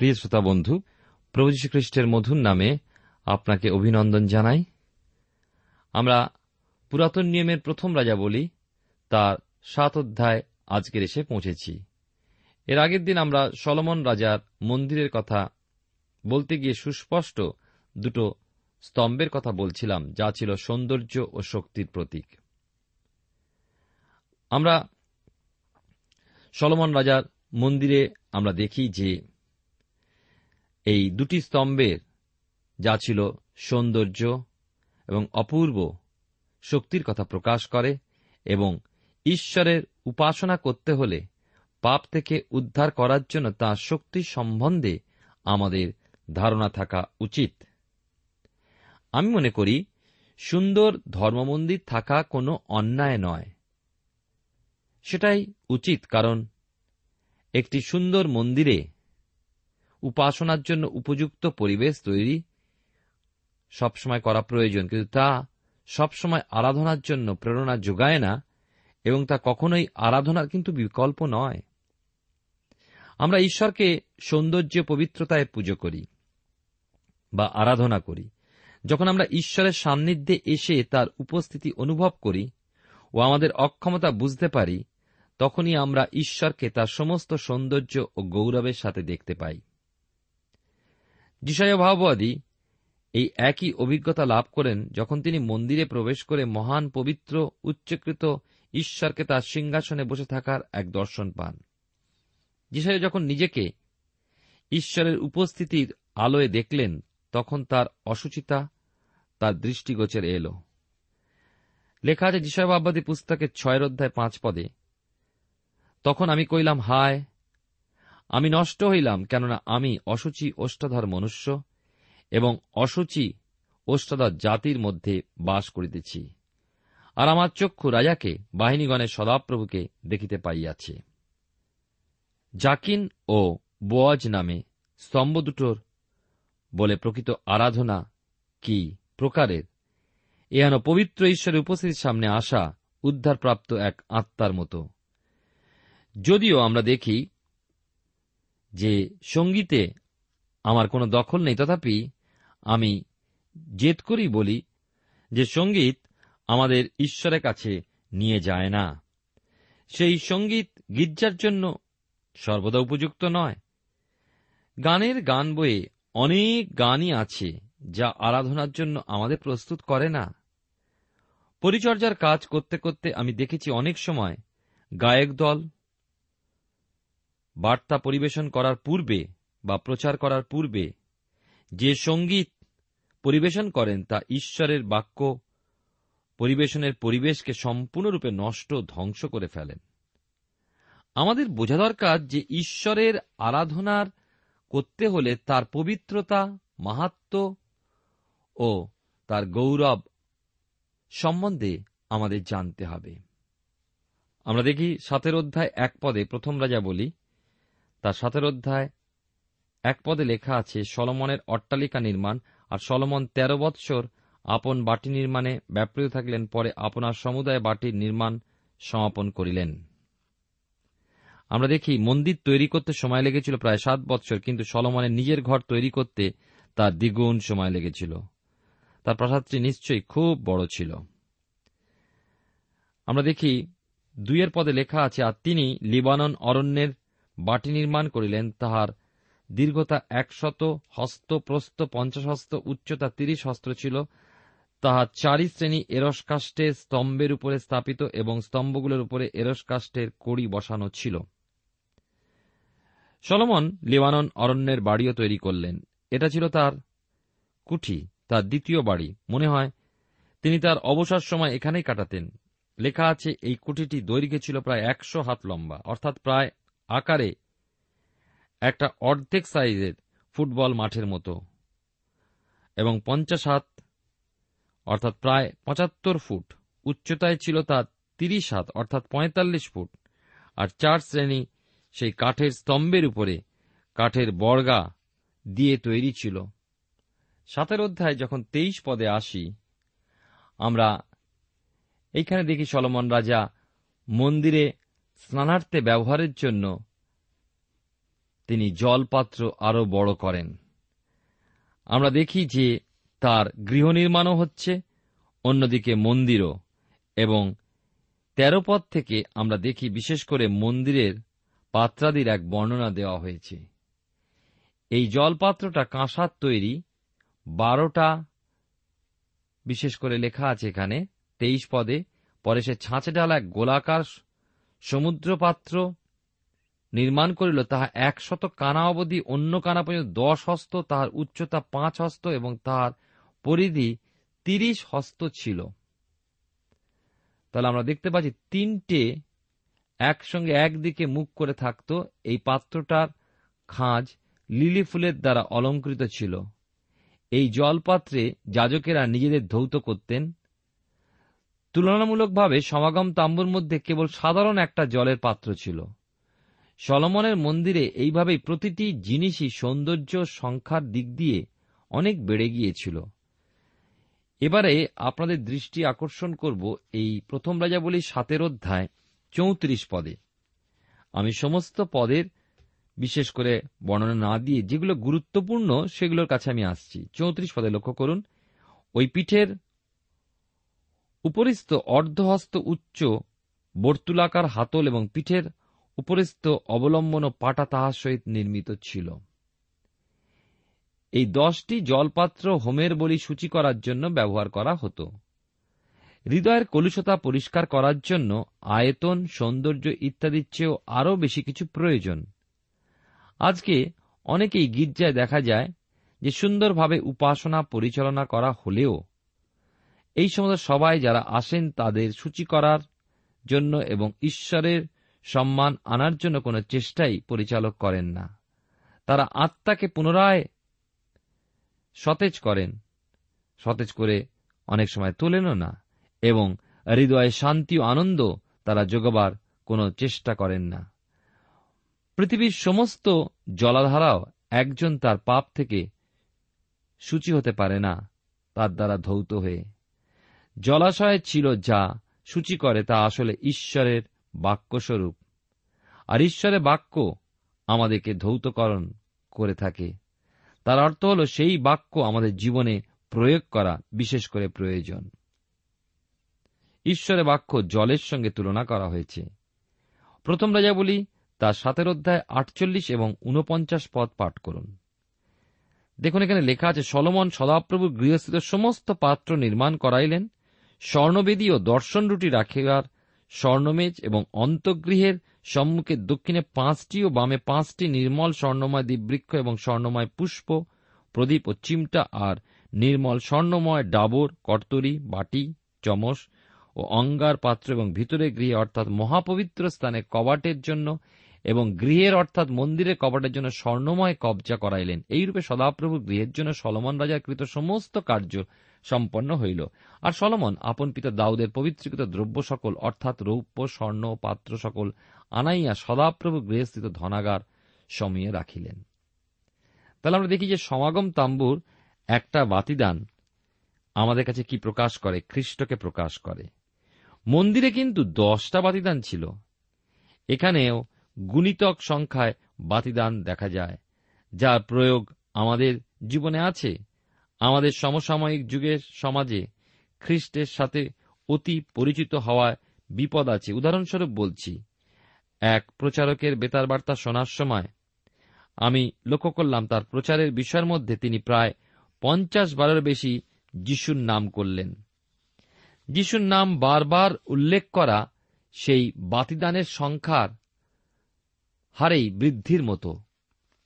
প্রিয় শ্রোতা বন্ধু, প্রভু খ্রিস্টের মধুর নামে আপনাকে অভিনন্দন জানাই। আমরা পুরাতন নিয়মের প্রথম রাজা বলি তার সাত অধ্যায় আজকের এসে পৌঁছেছি। এর আগের দিন আমরা সলমন রাজার মন্দিরের কথা বলতে গিয়ে সুস্পষ্ট দুটো স্তম্ভের কথা বলছিলাম, যা ছিল সৌন্দর্য ও শক্তির প্রতীক। আমরা সলমন রাজার মন্দিরে আমরা দেখি যে এই দুটি স্তম্ভের যা ছিল সৌন্দর্য এবং অপূর্ব শক্তির কথা প্রকাশ করে এবং ঈশ্বরের উপাসনা করতে হলে পাপ থেকে উদ্ধার করার জন্য তাঁর শক্তি সম্বন্ধে আমাদের ধারণা থাকা উচিত। আমি মনে করি, সুন্দর ধর্মমন্দির থাকা কোনো অন্যায় নয়। সেটাই উচিত কারণ একটি সুন্দর মন্দিরে উপাসনার জন্য উপযুক্ত পরিবেশ তৈরি সবসময় করা প্রয়োজন, কিন্তু তা সবসময় আরাধনার জন্য প্রেরণা যোগায় না এবং তা কখনোই আরাধনার কিন্তু বিকল্প নয়। আমরা ঈশ্বরকে সৌন্দর্য পবিত্রতায় পুজো করি বা আরাধনা করি। যখন আমরা ঈশ্বরের সান্নিধ্যে এসে তার উপস্থিতি অনুভব করি ও আমাদের অক্ষমতা বুঝতে পারি, তখনই আমরা ঈশ্বরকে তার সমস্ত সৌন্দর্য ও গৌরবের সাথে দেখতে পাই। যিশয় ভাববাদী এই একই অভিজ্ঞতা লাভ করেন যখন তিনি মন্দিরে প্রবেশ করে মহান পবিত্র, উচ্চকৃত ঈশ্বরকে তার সিংহাসনে বসে থাকার এক দর্শন পান। যিশয় যখন নিজেকে ঈশ্বরের উপস্থিতির আলোয় দেখলেন, তখন তার অসুচিতা, তার দৃষ্টিগোচরে এল। লেখা আছে যিশয় ভাববাদী পুস্তকের ছয় অধ্যায় পাঁচ পদে, তখন আমি কইলাম হায় আমি নষ্ট হইলাম কেননা আমি অসুচি ওষ্ঠধর মনুষ্য এবং অসুচি ওষ্ঠধর জাতির মধ্যে বাস করিতেছি। আর আমার চক্ষু রাজাকে বাহিনীগণের সদাপ্রভুকে দেখিতে পাইয়াছে। জাকিন ও বোয়াজ নামে স্তম্ভ দুটোর বলে প্রকৃত আরাধনা কি প্রকারের? এহেন পবিত্র ঈশ্বরের উপস্থিতির সামনে আসা উদ্ধারপ্রাপ্ত এক আত্মার মতো। যদিও আমরা দেখি যে সঙ্গীতে আমার কোনো দখল নেই, তথাপি আমি জেদ করি বলি যে সংগীত আমাদের ঈশ্বরের কাছে নিয়ে যায় না। সেই সংগীত গির্জার জন্য সর্বদা উপযুক্ত নয়। গানের গান বইয়ে অনেক গানই আছে যা আরাধনার জন্য আমাদের প্রস্তুত করে না। পরিচর্যার কাজ করতে করতে আমি দেখেছি অনেক সময় গায়ক দল বার্তা পরিবেশন করার পূর্বে বা প্রচার করার পূর্বে যে সংগীত পরিবেশন করেন তা ঈশ্বরের বাক্য পরিবেশনের পরিবেশকে সম্পূর্ণরূপে নষ্ট ধ্বংস করে ফেলেন। আমাদের বোঝা দরকার যে ঈশ্বরের আরাধনার করতে হলে তার পবিত্রতা, মাহাত্ম ও তার গৌরব সম্বন্ধে আমাদের জানতে হবে। আমরা দেখি সাতের অধ্যায় এক পদে প্রথম রাজা বলি তার সাতের অধ্যায়, এক পদে লেখা আছে, সলমনের অট্টালিকা নির্মাণ আর সলমন তেরো বৎসর আপন বাটি নির্মাণে ব্যাপৃত থাকলেন, পরে আপনার সমুদায় বাটির নির্মাণ সমাপন করিলেন। আমরা দেখি, মন্দির তৈরি করতে সময় লেগেছিল প্রায় সাত বৎসর, কিন্তু সলমনের নিজের ঘর তৈরি করতে তার দ্বিগুণ সময় লেগেছিল। তার প্রাসাদটি নিশ্চয়ই খুব বড় ছিল। আমরা দেখি, দুইয়ের পদে লেখা আছে, আর তিনি লিবানন অরণ্যের বাটি নির্মাণ করিলেন তাহার দীর্ঘতা একশত, হস্ত, প্রস্থ পঞ্চাশ হস্ত, উচ্চতা তিরিশ হস্ত ছিল। তাহা চারি শ্রেণি এরসকাষ্ঠের স্তম্ভের উপরে স্থাপিত এবং স্তম্ভগুলোর উপরে এরসকাষ্ঠের কড়ি বসানো ছিল। সলমন লিবানন অরণ্যের বাড়িও তৈরি করলেন। এটা ছিল তার কুঠি, তার দ্বিতীয় বাড়ি। মনে হয় তিনি তার অবসর সময় এখানেই কাটাতেন। লেখা আছে, এই কুঠিটি দৈর্ঘ্যে ছিল প্রায় একশো হাত লম্বা, অর্থাৎ প্রায় আকারে একটা অর্ধেক সাইজের ফুটবল মাঠের মতো এবং পঞ্চাশ হাত, অর্থাৎ প্রায় পঁচাত্তর ফুট। উচ্চতায় ছিল তার তিরিশ হাত, অর্থাৎ পঁয়তাল্লিশ ফুট। আর চার শ্রেণি সেই কাঠের স্তম্ভের উপরে কাঠের বর্গা দিয়ে তৈরি ছিল। সাতের অধ্যায় যখন তেইশ পদে আসি, আমরা এইখানে দেখি সলমন রাজা মন্দিরে স্নানার্থে ব্যবহারের জন্য তিনি জলপাত্র আরও বড় করেন। আমরা দেখি যে তার গৃহ নির্মাণও হচ্ছে, অন্যদিকে মন্দিরও, এবং তেরো পদ থেকে আমরা দেখি বিশেষ করে মন্দিরের পাত্রাদির এক বর্ণনা দেওয়া হয়েছে। এই জলপাত্রটা কাঁসার তৈরি, বারোটা, বিশেষ করে লেখা আছে এখানে, তেইশ পদে, পরে সে ছাঁচে ডালা এক গোলাকার সমুদ্রপাত্র নির্মাণ করিল, তাহা একশত কানা অবধি, অন্য কানা পর্যন্ত দশ হস্ত, তাহার উচ্চতা পাঁচ হস্ত এবং তাহার পরিধি তিরিশ হস্ত ছিল। তাহলে আমরা দেখতে পাচ্ছি তিনটে একসঙ্গে একদিকে মুখ করে থাকত। এই পাত্রটার খাঁজ লিলি ফুলের দ্বারা অলঙ্কৃত ছিল। এই জলপাত্রে যাজকেরা নিজেদের ধৌত করতেন। তুলনামূলকভাবে সমাগম তাম্বুর মধ্যে কেবল সাধারণ একটা জলের পাত্র ছিল। সলমনের মন্দিরে এইভাবেই প্রতিটি জিনিসই সৌন্দর্য সংখ্যার দিক দিয়ে অনেক বেড়ে গিয়েছিল। এবারে আপনাদের দৃষ্টি আকর্ষণ করব এই প্রথম রাজা বলি সাতের অধ্যায় চৌত্রিশ পদে। আমি সমস্ত পদের, বিশেষ করে বর্ণনা না দিয়ে যেগুলো গুরুত্বপূর্ণ সেগুলোর কাছে আমি আসছি। চৌত্রিশ পদে লক্ষ্য করুন, ওই পিঠের উপরিস্থ অর্ধহস্ত উচ্চ বর্তুলাকার হাতল এবং পিঠের উপরিস্থ অবলম্বন ও পাটা তাহার সহিত নির্মিত ছিল। এই দশটি জলপাত্র হোমের বলি সূচি করার জন্য ব্যবহার করা হতো। হৃদয়ের কলুষতা পরিষ্কার করার জন্য আয়তন, সৌন্দর্য ইত্যাদির চেয়েও আরও বেশি কিছু প্রয়োজন। আজকে অনেকেই গির্জায় দেখা যায় যে সুন্দরভাবে উপাসনা পরিচালনা করা হলেও এই সমস্ত সবাই যারা আসেন তাদের সূচি করার জন্য এবং ঈশ্বরের সম্মান আনার জন্য কোনো চেষ্টাই পরিচালক করেন না। তারা আত্মাকে পুনরায় সতেজ করেন। সতেজ করে অনেক সময় তোলেনও না এবং হৃদয়ে শান্তি ও আনন্দ তারা যোগাবার কোনো চেষ্টা করেন না। পৃথিবীর সমস্ত জলাধারাও একজন তার পাপ থেকে সূচি হতে পারে না, তার দ্বারা ধৌত হয়ে। জলাশয় ছিল যা সূচি করে তা আসলে ঈশ্বরের বাক্যস্বরূপ। আর ঈশ্বরের বাক্য আমাদেরকে ধৌতকরণ করে থাকে। তার অর্থ হল সেই বাক্য আমাদের জীবনে প্রয়োগ করা বিশেষ করে প্রয়োজন। ঈশ্বরের বাক্য জলের সঙ্গে তুলনা করা হয়েছে। প্রথম রাজা বলি, তার সাতের অধ্যায় আটচল্লিশ এবং উনপঞ্চাশ পদ পাঠ করুন। দেখুন, এখানে লেখা আছে, সলমন সদাপ্রভুর গৃহস্থিত সমস্ত পাত্র নির্মাণ করাইলেন স্বর্ণবেদী ও দর্শন রুটি রাখিবার স্বর্ণমেজ এবং অন্তগৃহের সম্মুখে দক্ষিণে পাঁচটি ও বামে পাঁচটি নির্মল স্বর্ণময় দ্বীবৃক্ষ এবং স্বর্ণময় পুষ্প, প্রদীপ ও চিমটা আর নির্মল স্বর্ণময় ডাবর, কর্তরি, বাটি, চমস ও অঙ্গার পাত্র এবং ভিতরে গৃহে অর্থাৎ মহাপবিত্র স্থানে কবাটের জন্য এবং গৃহের অর্থাৎ মন্দিরে কবাটের জন্য স্বর্ণময় কবজা করাইলেন। এইরূপে সদাপ্রভু গৃহের জন্য সলমন রাজার কৃত সমস্ত কার্য সম্পন্ন হইল। আর সলমন আপন পিতা দাউদের পবিত্রকৃত দ্রব্য সকল, অর্থাৎ রৌপ্য, স্বর্ণ, পাত্র সকল, আনাইয়া সদাপ্রভু গৃহস্থিত ধনাগার সমিয়ে রাখিলেন। তাহলে আমরা দেখি যে সমাগম তাম্বুর একটা বাতিদান আমাদের কাছে কি প্রকাশ করে? খ্রিস্টকে প্রকাশ করে। মন্দিরে কিন্তু দশটা বাতিদান ছিল। এখানেও গুণিতক সংখ্যায় বাতিদান দেখা যায়, যার প্রয়োগ আমাদের জীবনে আছে। আমাদের সমসাময়িক যুগের সমাজে খ্রিস্টের সাথে অতি পরিচিত হওয়ায় বিপদ আছে। উদাহরণস্বরূপ বলছি, এক প্রচারকের বেতার বার্তা শোনার সময় আমি লক্ষ্য করলাম তার প্রচারের বিষয়ের মধ্যে তিনি প্রায় পঞ্চাশ বারের বেশি যিশুর নাম করলেন। যিশুর নাম বারবার উল্লেখ করা সেই বাতিদানের সংখ্যার হারেই বৃদ্ধির মতো।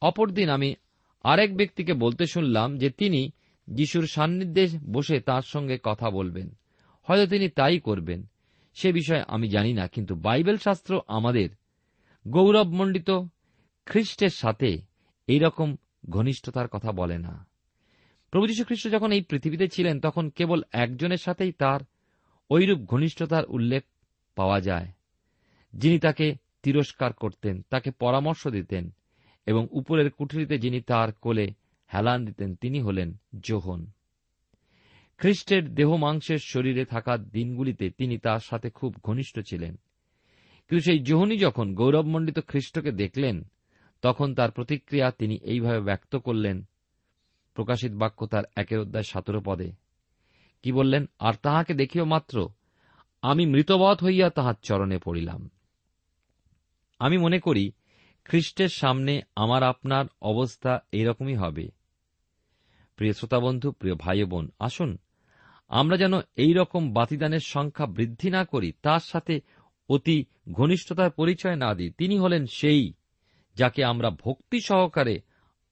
অপরদিন আমি আরেক ব্যক্তিকে বলতে শুনলাম যে তিনি যিশুর সান্নিধ্যে বসে তার সঙ্গে কথা বলবেন। হয়তো তিনি তাই করবেন। সে বিষয়ে আমি জানি না, কিন্তু বাইবেল শাস্ত্র আমাদের গৌরবমণ্ডিত খ্রিস্টের সাথে এই রকম ঘনিষ্ঠতার কথা বলে না। প্রভু যীশু খ্রিস্ট যখন এই পৃথিবীতে ছিলেন, তখন কেবল একজনের সাথেই তার ঐরূপ ঘনিষ্ঠতার উল্লেখ পাওয়া যায়। যিনি তাকে তিরস্কার করতেন, তাকে পরামর্শ দিতেন এবং উপরের কুঠুরিতে যিনি তার কোলে হেলান দিতেন তিনি হলেন যোহন খ্রিস্টের দেহ মাংসের শরীরে থাকা দিনগুলিতে তিনি তার সাথে খুব ঘনিষ্ঠ ছিলেন। কিন্তু সেই যোহনী যখন গৌরবমণ্ডিত খ্রিস্টকে দেখলেন, তখন তার প্রতিক্রিয়া তিনি এইভাবে ব্যক্ত করলেন, প্রকাশিত বাক্য তার একের অধ্যায় সতেরো পদে। কি বললেন? আর তাহাকে দেখিও মাত্র, আমি মৃতবধ হইয়া তাহার চরণে পড়িলাম। আমি মনে করি খ্রিস্টের সামনে আমার আপনার অবস্থা এইরকমই হবে। প্রিয় শ্রোতাবন্ধু, প্রিয় ভাই বোন আসুন, আমরা যেন এই রকম বাতিদানের সংখ্যা বৃদ্ধি না করি, তার সাথে অতি ঘনিষ্ঠতার পরিচয় না দিই। তিনি হলেন সেই যাকে আমরা ভক্তি সহকারে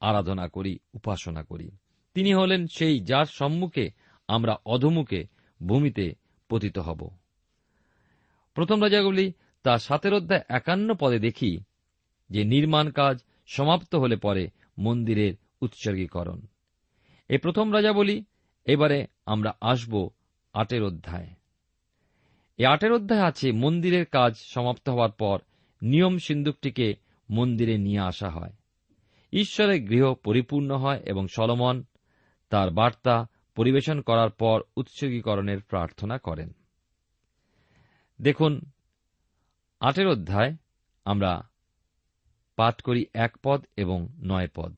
আরাধনা করি, উপাসনা করি। তিনি হলেন সেই যার সম্মুখে আমরা অধমুখে ভূমিতে পতিত হব। প্রথম রাজাগুলি তা সাতের অধ্যায় একান্ন পদে দেখি যে নির্মাণ কাজ সমাপ্ত হলে পরে মন্দিরের উৎসর্গীকরণ। এ প্রথম রাজা বলি এবারে আমরা আসব আটের অধ্যায়। এই আটের অধ্যায় আছে, মন্দিরের কাজ সমাপ্ত হওয়ার পর নিয়ম সিন্ধুকটিকে মন্দিরে নিয়ে আসা হয়। ঈশ্বরের গৃহ পরিপূর্ণ হয় এবং সলমন তার বার্তা পরিবেশন করার পর উৎসর্গীকরণের প্রার্থনা করেন। দেখুন, আটের অধ্যায়, আমরা পাঠ করি এক পদ এবং নয় পদ।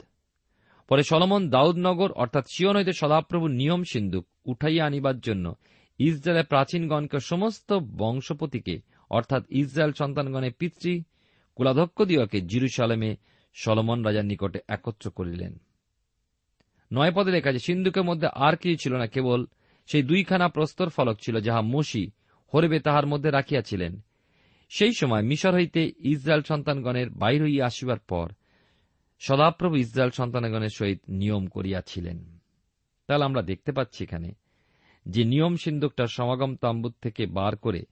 পরে সলমন দাউদনগর, অর্থাৎ সিয়ন হইতে সদাপ্রভু নিয়ম সিন্ধুক উঠাইয়া আনিবার জন্য ইসরায়েলের প্রাচীনগণকে সমস্ত বংশপতিকে, অর্থাৎ ইসরায়েল সন্তানগণের পিতৃ কুলাধ্যক্ষ দিওকে জিরুসালেমে সলমন রাজার নিকটে একত্র করিলেন। নয় পদে লেখা আছে সিন্ধুকের মধ্যে আর কিছু ছিল না, কেবল সেই দুইখানা প্রস্তর ফলক ছিল যাহা মসি হরেবে তাহার মধ্যে রাখিয়াছিলেন। সেই সময় মিশর হইতে ইসরায়েল সন্তানগণের বাইর হইয়া আসিবার পর সদাপ্রভু ইসরায়েল সন্তানগণের সহিত নিয়ম করিয়াছিলেন। তাহলে আমরা দেখতে পাচ্ছি এখানে যে নিয়ম সিন্ধুকটা সমাগম তাম্বুত থেকে বার করে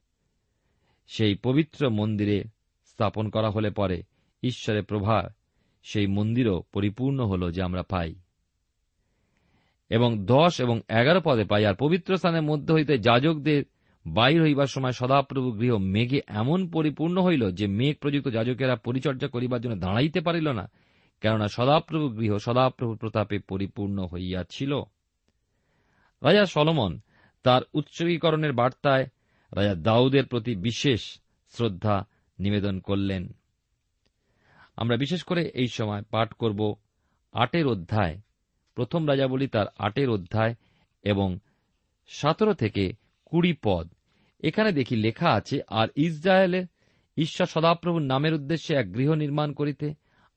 সেই পবিত্র মন্দিরে স্থাপন করা হলে পরে ঈশ্বরের প্রভা সেই মন্দিরও পরিপূর্ণ হল যে আমরা পাই। এবং দশ এবং এগারো পদে পাই, আর পবিত্র স্থানের মধ্য হইতে যাজকদের বাইর হইবার সময় সদাপ্রভু গৃহ মেঘে এমন পরিপূর্ণ হইল যে মেঘ প্রযুক্ত যাজকেরা পরিচর্যা করিবার জন্য দাঁড়াইতে পারিল না, কেননা সদাপ্রভু গৃহ সদাপ্রভু প্রতাপে পরিপূর্ণ হইয়াছিল। রাজা সলমন তার উৎসর্গীকরণের বার্তায় রাজা দাউদের প্রতি বিশেষ শ্রদ্ধা নিবেদন করলেন। আমরা বিশেষ করে এই সময় পাঠ করব আটের অধ্যায়। প্রথম রাজাবলী তার আটের অধ্যায় এবং সতেরো থেকে কুড়ি পদ এখানে দেখি লেখা আছে, আর ইসরায়েলের ঈশ্বর সদাপ্রভুর নামের উদ্দেশ্যে এক গৃহ নির্মাণ করিতে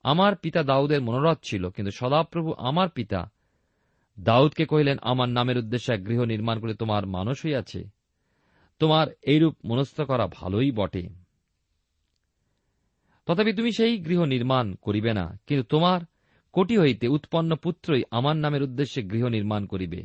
আমার পিতা দাউদের মনোরথ ছিল, কিন্তু সদাপ্রভু আমার পিতা দাউদকে কহিলেন, আমার নামের উদ্দেশ্যে এক গৃহ নির্মাণ করে তোমার মানুষ হইয়াছে। তোমার এইরূপ মনস্থ করা ভালোই বটে। তথাপি তুমি সেই গৃহ নির্মাণ করিবে না, কিন্তু তোমার কোটি হইতে উৎপন্ন পুত্রই আমার নামের উদ্দেশ্যে গৃহ নির্মাণ করিবে।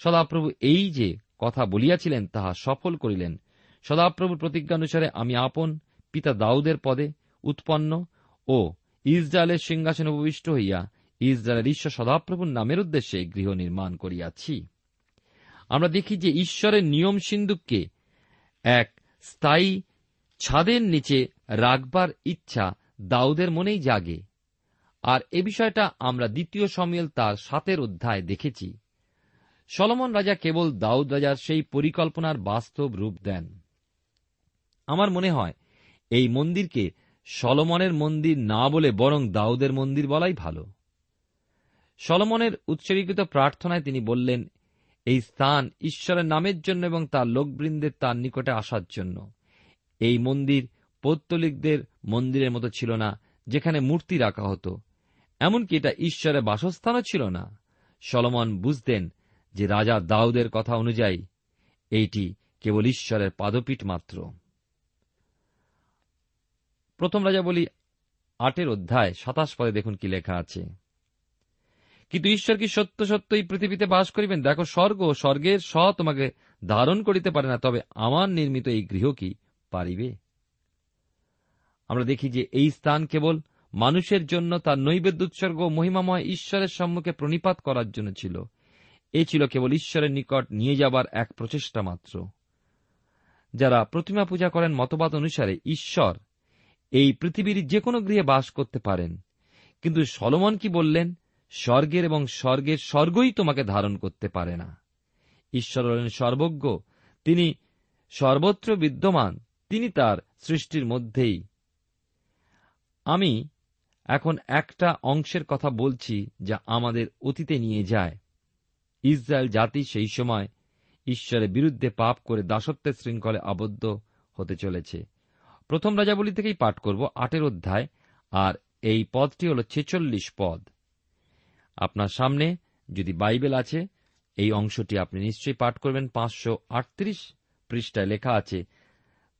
সদাপ্রভু এই যে কথা বলিয়াছিলেন, তাহা সফল করিলেন। সদাপ্রভুর প্রতিজ্ঞানুসারে আমি আপন পিতা দাউদের পদে উৎপন্ন ও ইসরায়েলের সিংহাসন উপবিষ্ট হইয়া ইসরায়েলের ঈশ্বর সদাপ্রভুর নামের উদ্দেশ্যে গৃহ নির্মাণ করিয়াছি। আমরা দেখি যে ঈশ্বরের নিয়ম সিন্ধুককে এক স্থায়ী ছাদের নিচে রাখবার ইচ্ছা দাউদের মনেই জাগে। আর এ বিষয়টা আমরা দ্বিতীয় সমিয়েল তার সাতের অধ্যায় দেখেছি। সলমন রাজা কেবল দাউদ রাজার সেই পরিকল্পনার বাস্তব রূপ দেন। আমার মনে হয়, এই মন্দিরকে সলমনের মন্দির না বলে বরং দাউদের মন্দির বলাই ভালো। সলমনের উৎসর্গীকৃত প্রার্থনায় তিনি বললেন, এই স্থান ঈশ্বরের নামের জন্য এবং তার লোকবৃন্দের তার নিকটে আসার জন্য। এই মন্দির পৌত্তলিকদের মন্দিরের মতো ছিল না, যেখানে মূর্তি রাখা হতো। এমনকি এটা ঈশ্বরের বাসস্থানও ছিল না। সলমন বুঝতেন যে রাজা দাউদের কথা অনুযায়ী, এইটি কেবল ঈশ্বরের পাদপীঠ মাত্র। প্রথম রাজা বলি আটের অধ্যায়, সাতাশ পদে দেখুন কি লেখা আছে। কিন্তু ঈশ্বর কি সত্য সত্য এই পৃথিবীতে বাস করিবেন? দেখো, স্বর্গ স্বর্গের স তোমাকে ধারণ করিতে পারে না, তবে আমার নির্মিত এই গৃহ কি পারিবে? আমরা দেখি যে এই স্থান কেবল মানুষের জন্য তার নৈবেদ্য উৎসর্গ মহিমাময় ঈশ্বরের সম্মুখে প্রণিপাত করার জন্য ছিল। এ ছিল কেবল ঈশ্বরের নিকট নিয়ে যাবার এক প্রচেষ্টা মাত্র। যারা প্রতিমা পূজা করেন মতবাদ অনুসারে ঈশ্বর এই পৃথিবীর যে কোনো গৃহে বাস করতে পারেন। কিন্তু সলমন কি বললেন? স্বর্গের এবং স্বর্গের স্বর্গই তোমাকে ধারণ করতে পারে না। ঈশ্বর হলেন সর্বজ্ঞ, তিনি সর্বত্র বিদ্যমান, তিনি তার সৃষ্টির মধ্যেই। আমি এখন একটা অংশের কথা বলছি যা আমাদের অতীতে নিয়ে যায়। ইসরায়েল জাতি সেই সময় ঈশ্বরের বিরুদ্ধে পাপ করে দাসত্বের শৃঙ্খলে আবদ্ধ হতে চলেছে। প্রথম রাজাবলী থেকেই পাঠ করব আটের অধ্যায়, আর এই পদটি হল ছেচল্লিশ পদ। আপনার সামনে যদি বাইবেল আছে, এই অংশটি আপনি নিশ্চয়ই পাঠ করবেন। পাঁচশো আটত্রিশ পৃষ্ঠায় লেখা আছে,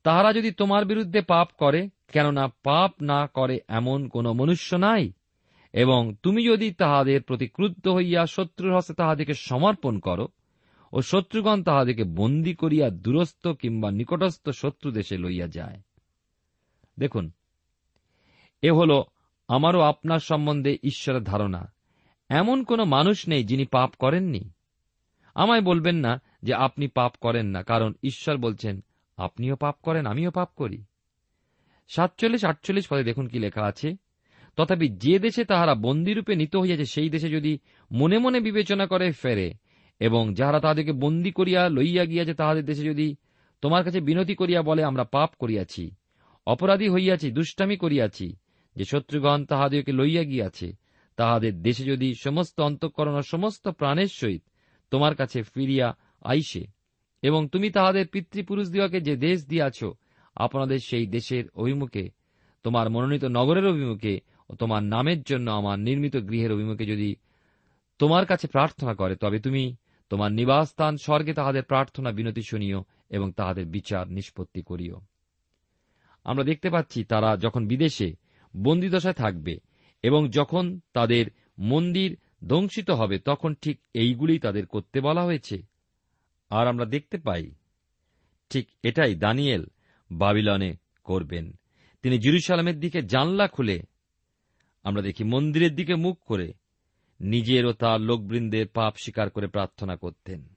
তাহারা যদি তোমার বিরুদ্ধে পাপ করে, কেননা পাপ না করে এমন কোন মনুষ্য নাই। এবং তুমি যদি তাহাদের প্রতি ক্রুদ্ধ হইয়া শত্রুর হস্তে তাহাদিকে সমর্পণ করো ও শত্রুগণ তাহাদিকে বন্দী করিয়া দূরস্থ কিংবা নিকটস্থ শত্রু দেশে লইয়া যায়। দেখুন, এ হল আমারও আপনার সম্বন্ধে ঈশ্বরের ধারণা। এমন কোন মানুষ নেই যিনি পাপ করেননি। আমায় বলবেন না যে আপনি পাপ করেন না, কারণ ঈশ্বর বলছেন, আপনিও পাপ করেন, আমিও পাপ করি। সাতচল্লিশ, আটচল্লিশ পদে দেখুন কি লেখা আছে। তথাপি যে দেশে তাহারা বন্দিরূপে নিত হইয়াছে, সেই দেশে যদি মনে মনে বিবেচনা করে ফেরে, এবং যাহারা তাহাদেরকে বন্দি করিয়া লইয়া গিয়াছে, তাহাদের দেশে যদি তোমার কাছে বিনতি করিয়া বলে, আমরা পাপ করিয়াছি, অপরাধী হইয়াছি, দুষ্টামি করিয়াছি, যে শত্রুগণ তাহাদেরকে লইয়া গিয়াছে, তাহাদের দেশে যদি সমস্ত অন্তঃকরণ ও সমস্ত প্রাণের সহিত তোমার কাছে ফিরিয়া আইসে, এবং তুমি তাহাদের পিতৃপুরুষ দিওয়াকে যে দেশ দিয়াছ, আপনাদের সেই দেশের অভিমুখে, তোমার মনোনীত নগরের অভিমুখে ও তোমার নামের জন্য আমার নির্মিত গৃহের অভিমুখে যদি তোমার কাছে প্রার্থনা করে, তবে তুমি তোমার নিবাসস্থান স্বর্গে তাহাদের প্রার্থনা বিনতি শুনিও এবং তাহাদের বিচার নিষ্পত্তি করিও। আমরা দেখতে পাচ্ছি তারা যখন বিদেশে বন্দিদশায় থাকবে এবং যখন তাদের মন্দির ধ্বংসিত হবে, তখন ঠিক এইগুলি তাদের করতে বলা হয়েছে। আর আমরা দেখতে পাই ঠিক এটাই দানিয়েল বাবিলনে করবেন। তিনি জিরুসালামের দিকে জানলা খুলে আমরা দেখি মন্দিরের দিকে মুখ করে নিজের ও তার লোকবৃন্দের পাপ স্বীকার করে প্রার্থনা করতেন।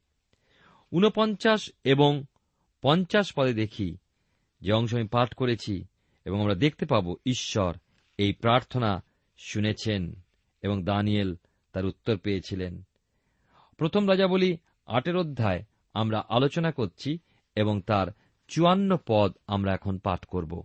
ঊনপঞ্চাশ এবং পঞ্চাশ পদে দেখি যে অংশ আমি পাঠ করেছি এবং আমরা দেখতে পাব ঈশ্বর এই প্রার্থনা শুনেছেন এবং দানিয়েল তার উত্তর পেয়েছিলেন। প্রথম রাজা বলি আটের অধ্যায় আমরা আলোচনা করছি এবং তার চুয়ান্ন পদ আমরা এখন পাঠ করব।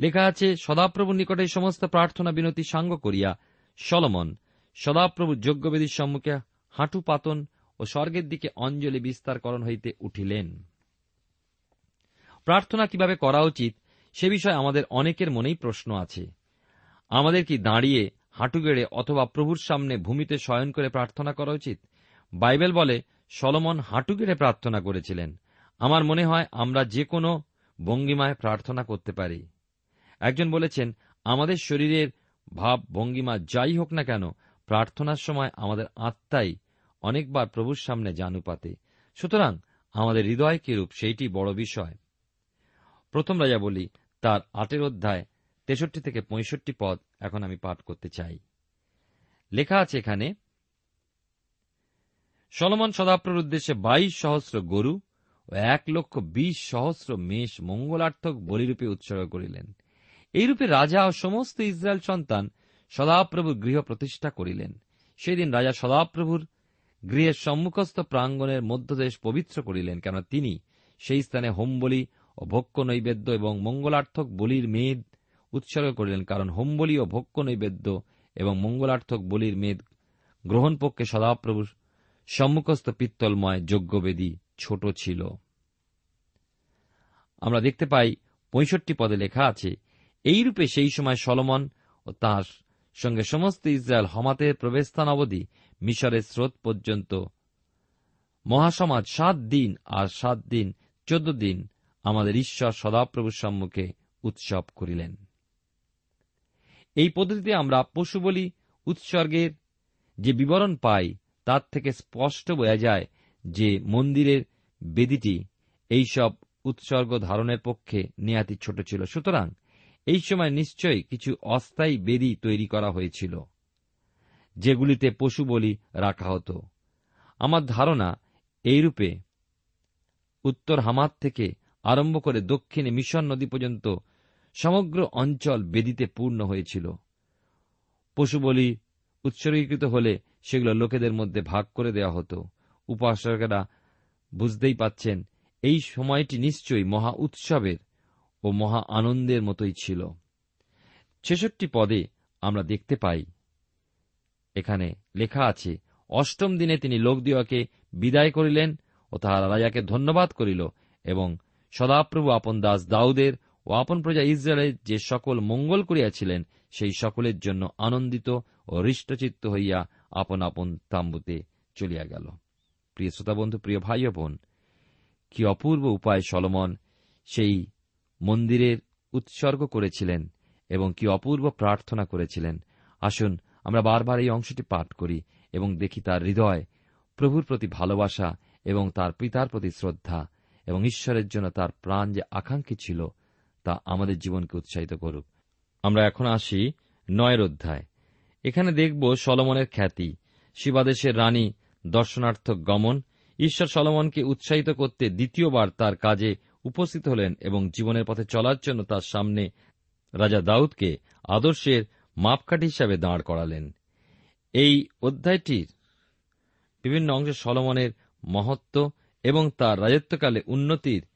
লেখা আছে, সদাপ্রভুর নিকটে সমস্ত প্রার্থনা বিনতি সাঙ্গ করিয়া সলমন, সদাপ্রভুর যজ্ঞবেদীর সম্মুখে হাঁটু পাতন ও স্বর্গের দিকে অঞ্জলি বিস্তারকরণ হইতে উঠিলেন। প্রার্থনা কীভাবে করা উচিত, সে বিষয়ে আমাদের অনেকের মনেই প্রশ্ন আছে। আমাদের কি দাঁড়িয়ে, হাঁটু গেড়ে অথবা প্রভুর সামনে ভূমিতে শয়ন করে প্রার্থনা করা উচিত? বাইবেল বলে, সলমন হাঁটু গেড়ে প্রার্থনা করেছিলেন। আমার মনে হয় আমরা যে কোনো ভঙ্গিমায় প্রার্থনা করতে পারি। একজন বলেছেন, আমাদের শরীরের ভাব ভঙ্গিমা যাই হোক না কেন, প্রার্থনার সময় আমাদের আত্মাই অনেকবার প্রভুর সামনে জানুপাতে। সুতরাং আমাদের হৃদয় কিরূপ সেইটি বড় বিষয়। প্রথম রাজা বলি, তার আটের অধ্যায় তেষট্টি থেকে পঁয়ষট্টি পদ এখন আমি পাঠ করতে চাই। লেখা আছে এখানে, সলমন সদাপ্রর উদ্দেশ্যে বাইশ সহস্র গরু ও এক লক্ষ বিশ সহস্র মেষ মঙ্গলার্থক বলিরূপে উৎসর্গ করিলেন। এইরূপে রাজা ও সমস্ত ইসরায়েল সন্তান সদাপ্রভুর গৃহ প্রতিষ্ঠা করিলেন। সেদিন রাজা সদাপ্রভুর গৃহের সম্মুখস্থ প্রাঙ্গণের মধ্যদেশ পবিত্র করিলেন কেন তিনি সেই স্থানে হোমবলি ও ভক্ষ নৈবেদ্য এবং মঙ্গলার্থক বলির মেদ উৎসর্গ করিলেন, কারণ হোমবলি ও ভক্ষ নৈবেদ্য এবং মঙ্গলার্থক বলির মেদ গ্রহণ পক্ষে সদাপ্রভুর সম্মুখস্থ পিত্তলময় যজ্ঞবেদী ছোট ছিল। আমরা দেখতে পাই পঁয়ষট্টি পদে লেখা আছে এইরূপে সেই সময় সলমন ও তাঁর সঙ্গে সমস্ত ইসরায়েল হমাতের প্রবেশস্থান অবধি মিশরের স্রোত পর্যন্ত। মহাসমাজ সাত দিন আর সাত দিন, চোদ্দ দিন আমাদের ঈশ্বর সদাপ্রভুর সম্মুখে উৎসব করিলেন। এই পদ্ধতিতে আমরা পশু বলি, উৎসর্গের যে বিবরণ পাই তার থেকে স্পষ্ট বোঝা যায় যে মন্দিরের বেদিটি এইসব উৎসর্গ ধারণের পক্ষে নেয়াতি ছোট ছিল। সুতরাং এই সময় নিশ্চয়ই কিছু অস্থায়ী বেদি তৈরি করা হয়েছিল, যেগুলিতে পশু বলি রাখা হতো। আমার ধারণা এইরূপে উত্তর হামাদ থেকে আরম্ভ করে দক্ষিণে মিশন নদী পর্যন্ত সমগ্র অঞ্চল বেদিতে পূর্ণ হয়েছিল। পশু বলি উৎসর্গীকৃত হলে সেগুলো লোকেদের মধ্যে ভাগ করে দেওয়া হতো। উপাসকেরা বুঝতেই পাচ্ছেন, এই সময়টি নিশ্চয়ই মহা উৎসবের ও মহা আনন্দের মতোই ছিল। ছেষট্টি পদে আমরা দেখতে পাই। এখানে লেখা আছে, অষ্টম দিনে তিনি লোকদিওয়াকে বিদায় করিলেন ও তাহারা রাজাকে ধন্যবাদ করিল এবং সদাপ্রভু আপন দাস দাউদের ও আপন প্রজা ইসরায়েলের যে সকল মঙ্গল করিয়াছিলেন, সেই সকলের জন্য আনন্দিত ও হৃষ্টচিত্ত হইয়া আপন আপন তাম্বুতে চলিয়া গেল। প্রিয় শ্রোতাবন্ধু প্রিয় ভাই বোন, কি অপূর্ব উপায় সলমন সেই মন্দিরের উৎসর্গ করেছিলেন এবং কি অপূর্ব প্রার্থনা করেছিলেন। আসুন, আমরা বারবার এই অংশটি পাঠ করি এবং দেখি তার হৃদয়, প্রভুর প্রতি ভালোবাসা এবং তার পিতার প্রতি শ্রদ্ধা এবং ঈশ্বরের জন্য তার প্রাণ যে আকাঙ্ক্ষী ছিল, তা আমাদের জীবনকে উৎসাহিত করুক। আমরা এখন আসি নয়ের অধ্যায়। এখানে দেখব সলমনের খ্যাতি। শিবাদেশের রানী, দর্শনার্থক গমন। ঈশ্বর সলমনকে উৎসাহিত করতে দ্বিতীয়বার তার কাজে উপস্থিত হলেন এবং জীবনের পথে চলার জন্য তার সামনে রাজা দাউদকে আদর্শের মাপকাঠি হিসাবে দাঁড় করালেন। এই অধ্যায়টির বিভিন্ন অংশে সলমনের মহত্ব এবং তার রাজত্বকালে উন্নতির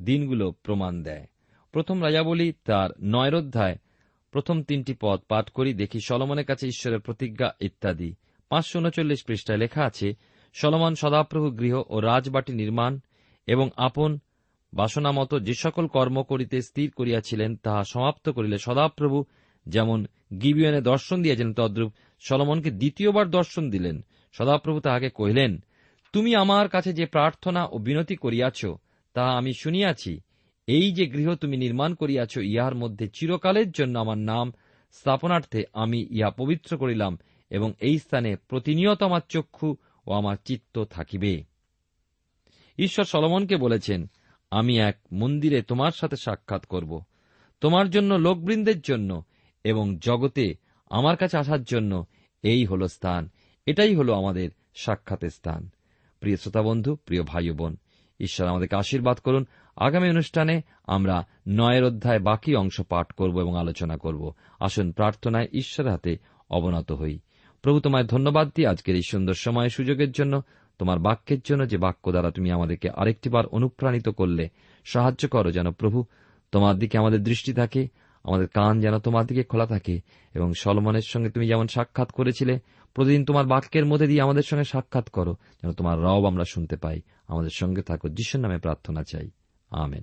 দিনগুলো প্রমাণ দেয়। প্রথম রাজাবলী তার নয়ের অধ্যায়, প্রথম তিনটি পদ পাঠ করি, দেখি সলমনের কাছে ঈশ্বরের প্রতিজ্ঞা ইত্যাদি। পাঁচশো উনচল্লিশ পৃষ্ঠায় লেখা আছে, সলমন সদাপ্রভু গৃহ ও রাজবাটি নির্মাণ এবং আপন বাসনামতো যে সকল কর্ম করিতে স্থির করিয়াছিলেন, তাহা সমাপ্ত করিলে সদাপ্রভু যেমন গিবিয়নে দর্শন দিয়েছেন তদ্রূপ সলমনকে দ্বিতীয়বার দর্শন দিলেন। সদাপ্রভু তাহাকে কহিলেন, তুমি আমার কাছে যে প্রার্থনা ও বিনতি করিয়াছ তাহা আমি শুনিয়াছি। এই যে গৃহ তুমি নির্মাণ করিয়াছ, ইহার মধ্যে চিরকালের জন্য আমার নাম স্থাপনার্থে আমি ইহা পবিত্র করিলাম এবং এই স্থানে প্রতিনিয়ত আমার চক্ষু ও আমার চিত্ত থাকিবে। ঈশ্বর সলমনকে বলেছেন আমি এক মন্দিরে তোমার সাথে সাক্ষাৎ করব। তোমার জন্য লোকবৃন্দের জন্য এবং জগতে আমার কাছে আসার জন্য এই হল স্থান। এটাই হল আমাদের সাক্ষাতের স্থান। প্রিয় শ্রোতা বন্ধু প্রিয় ভাই বোন ঈশ্বর আমাদেরকে আশীর্বাদ করুন। আগামী অনুষ্ঠানে আমরা নয়ের অধ্যায় বাকি অংশ পাঠ করব এবং আলোচনা করব। আসুন প্রার্থনায় ঈশ্বরের হাতে অবনত হই। প্রভু তোমায় ধন্যবাদ দিই আজকের এই সুন্দর সময় সুযোগের জন্য। তোমার বাক্যের জন্য যে বাক্য দ্বারা তুমি আমাদেরকে আরেকটিবার অনুপ্রাণিত করলে, সাহায্য করো যেন প্রভু তোমার দিকে আমাদের দৃষ্টি থাকে, আমাদের কান যেন তোমার দিকে খোলা থাকে, এবং সলমনের সঙ্গে তুমি যেমন সাক্ষাৎ করেছিলে, প্রতিদিন তোমার বাক্যের মধ্যে দিয়ে আমাদের সঙ্গে সাক্ষাৎ করো, যেন তোমার রব আমরা শুনতে পাই। আমাদের সঙ্গে থাকো, যিশুর নামে প্রার্থনা চাই। আমেন।